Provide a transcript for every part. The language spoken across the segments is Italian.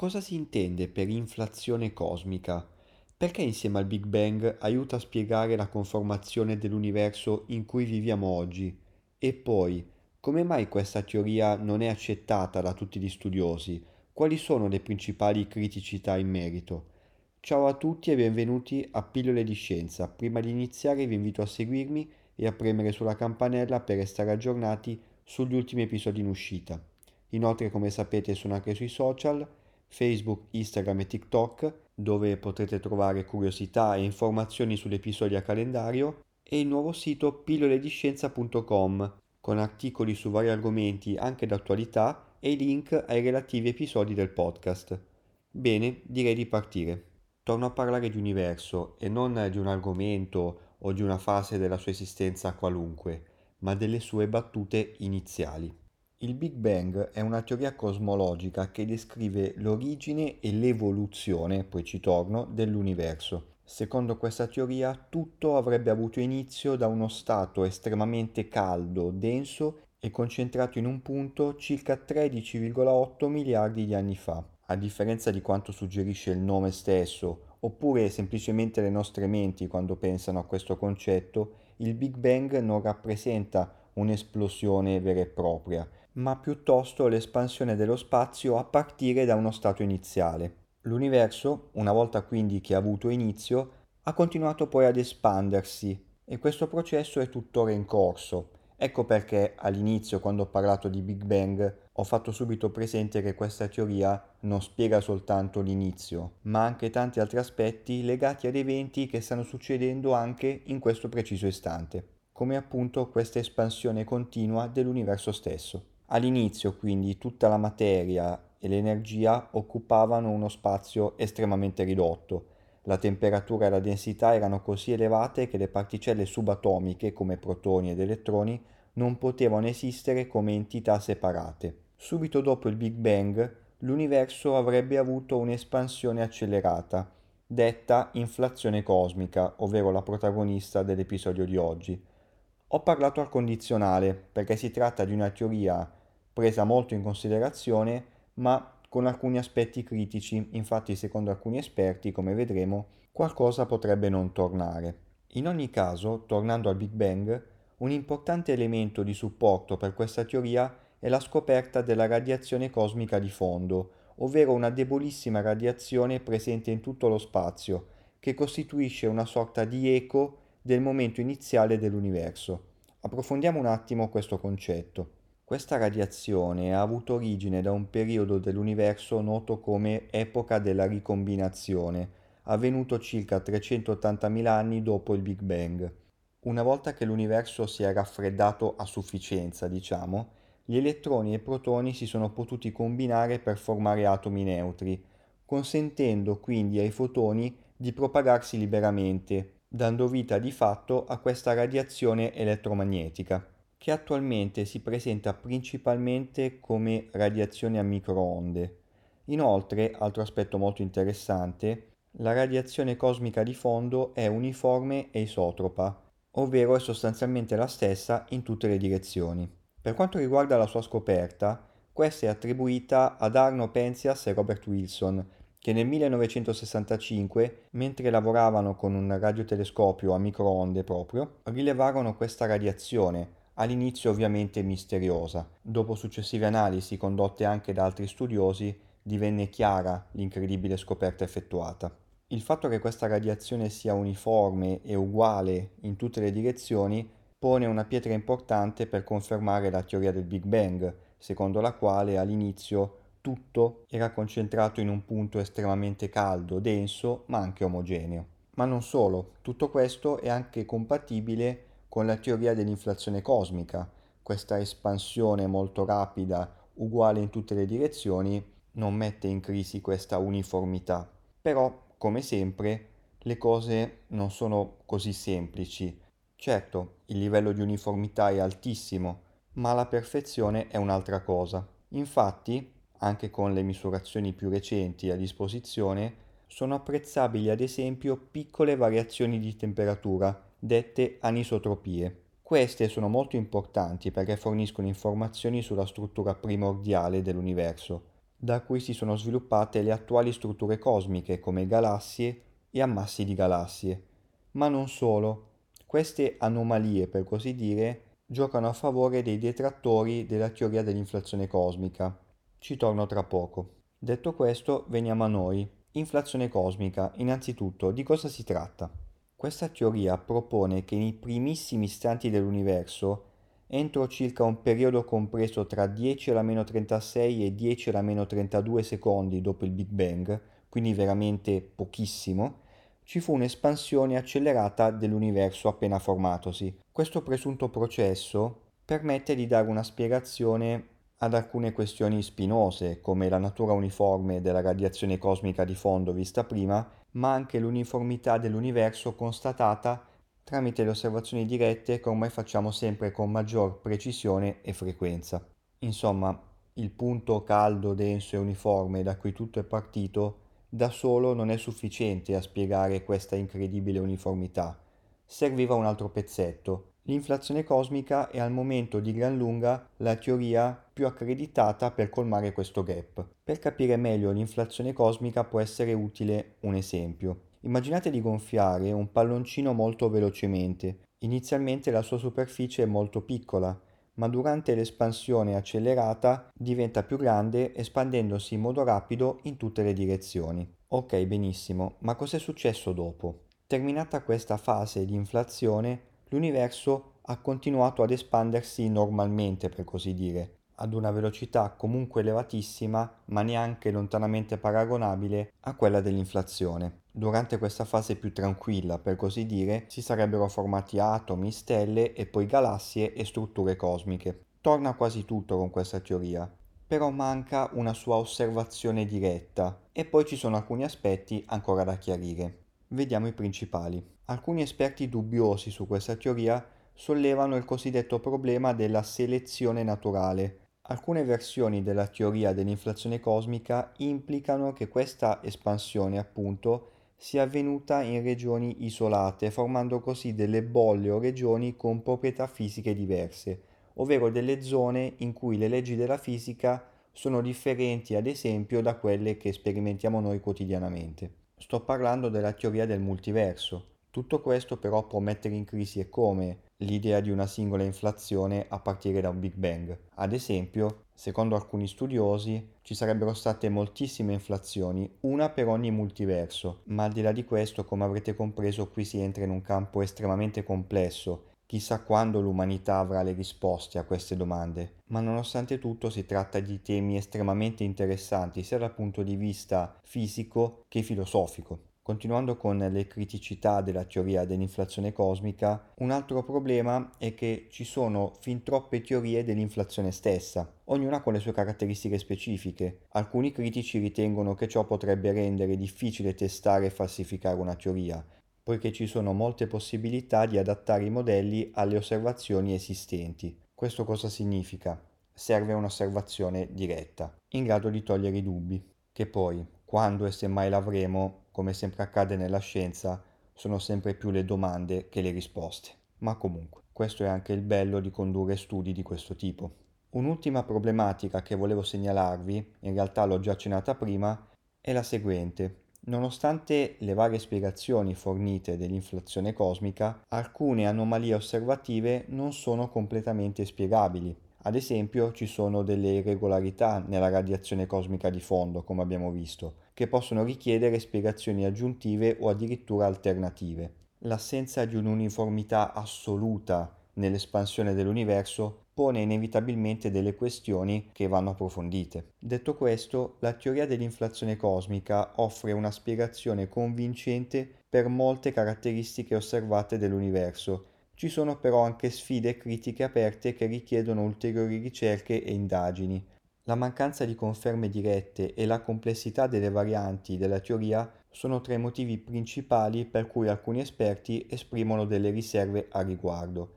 Cosa si intende per inflazione cosmica? Perché insieme al Big Bang aiuta a spiegare la conformazione dell'universo in cui viviamo oggi? E poi, come mai questa teoria non è accettata da tutti gli studiosi? Quali sono le principali criticità in merito? Ciao a tutti e benvenuti a Pillole di Scienza. Prima di iniziare vi invito a seguirmi e a premere sulla campanella per restare aggiornati sugli ultimi episodi in uscita. Inoltre, come sapete, sono anche sui social Facebook, Instagram e TikTok, dove potrete trovare curiosità e informazioni sugli episodi a calendario, e il nuovo sito pillolediscienza.com, con articoli su vari argomenti anche d'attualità e link ai relativi episodi del podcast. Bene, direi di partire. Torno a parlare di universo e non di un argomento o di una fase della sua esistenza qualunque, ma delle sue battute iniziali. Il Big Bang è una teoria cosmologica che descrive l'origine e l'evoluzione, poi ci torno, dell'universo. Secondo questa teoria tutto avrebbe avuto inizio da uno stato estremamente caldo, denso e concentrato in un punto circa 13,8 miliardi di anni fa. A differenza di quanto suggerisce il nome stesso, oppure semplicemente le nostre menti quando pensano a questo concetto, il Big Bang non rappresenta un'esplosione vera e propria, ma piuttosto l'espansione dello spazio a partire da uno stato iniziale. L'universo, una volta quindi che ha avuto inizio, ha continuato poi ad espandersi e questo processo è tuttora in corso. Ecco perché all'inizio, quando ho parlato di Big Bang, ho fatto subito presente che questa teoria non spiega soltanto l'inizio, ma anche tanti altri aspetti legati ad eventi che stanno succedendo anche in questo preciso istante, come appunto questa espansione continua dell'universo stesso. All'inizio quindi tutta la materia e l'energia occupavano uno spazio estremamente ridotto. La temperatura e la densità erano così elevate che le particelle subatomiche come protoni ed elettroni non potevano esistere come entità separate. Subito dopo il Big Bang l'universo avrebbe avuto un'espansione accelerata, detta inflazione cosmica, ovvero la protagonista dell'episodio di oggi. Ho parlato al condizionale perché si tratta di una teoria presa molto in considerazione, ma con alcuni aspetti critici, infatti secondo alcuni esperti, come vedremo, qualcosa potrebbe non tornare. In ogni caso, tornando al Big Bang, un importante elemento di supporto per questa teoria è la scoperta della radiazione cosmica di fondo, ovvero una debolissima radiazione presente in tutto lo spazio, che costituisce una sorta di eco del momento iniziale dell'universo. Approfondiamo un attimo questo concetto. Questa radiazione ha avuto origine da un periodo dell'universo noto come epoca della ricombinazione, avvenuto circa 380.000 anni dopo il Big Bang. Una volta che l'universo si è raffreddato a sufficienza, diciamo, gli elettroni e i protoni si sono potuti combinare per formare atomi neutri, consentendo quindi ai fotoni di propagarsi liberamente, dando vita di fatto a questa radiazione elettromagnetica che attualmente si presenta principalmente come radiazione a microonde. Inoltre, altro aspetto molto interessante, la radiazione cosmica di fondo è uniforme e isotropa, ovvero è sostanzialmente la stessa in tutte le direzioni. Per quanto riguarda la sua scoperta, questa è attribuita ad Arno Penzias e Robert Wilson, che nel 1965, mentre lavoravano con un radiotelescopio a microonde proprio, rilevarono questa radiazione, all'inizio ovviamente misteriosa. Dopo successive analisi condotte anche da altri studiosi, divenne chiara l'incredibile scoperta effettuata. Il fatto che questa radiazione sia uniforme e uguale in tutte le direzioni pone una pietra importante per confermare la teoria del Big Bang, secondo la quale all'inizio tutto era concentrato in un punto estremamente caldo, denso, ma anche omogeneo. Ma non solo, tutto questo è anche compatibile con la teoria dell'inflazione cosmica, questa espansione molto rapida, uguale in tutte le direzioni, non mette in crisi questa uniformità. Però, come sempre, le cose non sono così semplici. Certo, il livello di uniformità è altissimo, ma la perfezione è un'altra cosa. Infatti, anche con le misurazioni più recenti a disposizione, sono apprezzabili ad esempio piccole variazioni di temperatura, dette anisotropie. Queste sono molto importanti perché forniscono informazioni sulla struttura primordiale dell'universo, da cui si sono sviluppate le attuali strutture cosmiche come galassie e ammassi di galassie. Ma non solo. Queste anomalie, per così dire, giocano a favore dei detrattori della teoria dell'inflazione cosmica. Ci torno tra poco. Detto questo, veniamo a noi. Inflazione cosmica, innanzitutto, di cosa si tratta? Questa teoria propone che nei primissimi istanti dell'universo, entro circa un periodo compreso tra 10 alla meno 36 e 10 alla meno 32 secondi dopo il Big Bang, quindi veramente pochissimo, ci fu un'espansione accelerata dell'universo appena formatosi. Questo presunto processo permette di dare una spiegazione ad alcune questioni spinose, come la natura uniforme della radiazione cosmica di fondo vista prima, ma anche l'uniformità dell'universo constatata tramite le osservazioni dirette che ormai facciamo sempre con maggior precisione e frequenza. Insomma, il punto caldo, denso e uniforme da cui tutto è partito da solo non è sufficiente a spiegare questa incredibile uniformità. Serviva un altro pezzetto. L'inflazione cosmica è al momento di gran lunga la teoria più accreditata per colmare questo gap. Per capire meglio l'inflazione cosmica può essere utile un esempio. Immaginate di gonfiare un palloncino molto velocemente. Inizialmente la sua superficie è molto piccola, ma durante l'espansione accelerata diventa più grande espandendosi in modo rapido in tutte le direzioni. Ok, benissimo, ma cos'è successo dopo? Terminata questa fase di inflazione, l'universo ha continuato ad espandersi normalmente, per così dire, ad una velocità comunque elevatissima, ma neanche lontanamente paragonabile a quella dell'inflazione. Durante questa fase più tranquilla, per così dire, si sarebbero formati atomi, stelle e poi galassie e strutture cosmiche. Torna quasi tutto con questa teoria, però manca una sua osservazione diretta e poi ci sono alcuni aspetti ancora da chiarire. Vediamo i principali. Alcuni esperti dubbiosi su questa teoria sollevano il cosiddetto problema della selezione naturale, Alcune versioni della teoria dell'inflazione cosmica implicano che questa espansione, appunto, sia avvenuta in regioni isolate, formando così delle bolle o regioni con proprietà fisiche diverse, ovvero delle zone in cui le leggi della fisica sono differenti, ad esempio, da quelle che sperimentiamo noi quotidianamente. Sto parlando della teoria del multiverso. Tutto questo però può mettere in crisi e come l'idea di una singola inflazione a partire da un Big Bang. Ad esempio, secondo alcuni studiosi, ci sarebbero state moltissime inflazioni, una per ogni multiverso, ma al di là di questo, come avrete compreso, qui si entra in un campo estremamente complesso. Chissà quando l'umanità avrà le risposte a queste domande, ma nonostante tutto si tratta di temi estremamente interessanti sia dal punto di vista fisico che filosofico. Continuando con le criticità della teoria dell'inflazione cosmica, un altro problema è che ci sono fin troppe teorie dell'inflazione stessa, ognuna con le sue caratteristiche specifiche. Alcuni critici ritengono che ciò potrebbe rendere difficile testare e falsificare una teoria, poiché ci sono molte possibilità di adattare i modelli alle osservazioni esistenti. Questo cosa significa? Serve un'osservazione diretta, in grado di togliere i dubbi, che poi, quando e se mai l'avremo, come sempre accade nella scienza, sono sempre più le domande che le risposte. Ma comunque, questo è anche il bello di condurre studi di questo tipo. Un'ultima problematica che volevo segnalarvi, in realtà l'ho già accennata prima, è la seguente. Nonostante le varie spiegazioni fornite dell'inflazione cosmica, alcune anomalie osservative non sono completamente spiegabili. Ad esempio, ci sono delle irregolarità nella radiazione cosmica di fondo, come abbiamo visto, che possono richiedere spiegazioni aggiuntive o addirittura alternative. L'assenza di un'uniformità assoluta nell'espansione dell'universo pone inevitabilmente delle questioni che vanno approfondite. Detto questo, la teoria dell'inflazione cosmica offre una spiegazione convincente per molte caratteristiche osservate dell'universo. Ci sono però anche sfide critiche aperte che richiedono ulteriori ricerche e indagini. La mancanza di conferme dirette e la complessità delle varianti della teoria sono tra i motivi principali per cui alcuni esperti esprimono delle riserve a riguardo.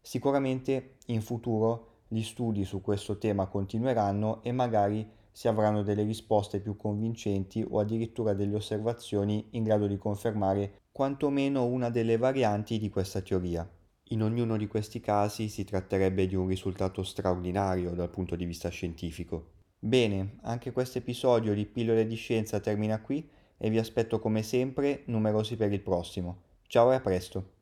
Sicuramente in futuro gli studi su questo tema continueranno e magari si avranno delle risposte più convincenti o addirittura delle osservazioni in grado di confermare quantomeno una delle varianti di questa teoria. In ognuno di questi casi si tratterebbe di un risultato straordinario dal punto di vista scientifico. Bene, anche questo episodio di Pillole di Scienza termina qui e vi aspetto come sempre numerosi per il prossimo. Ciao e a presto!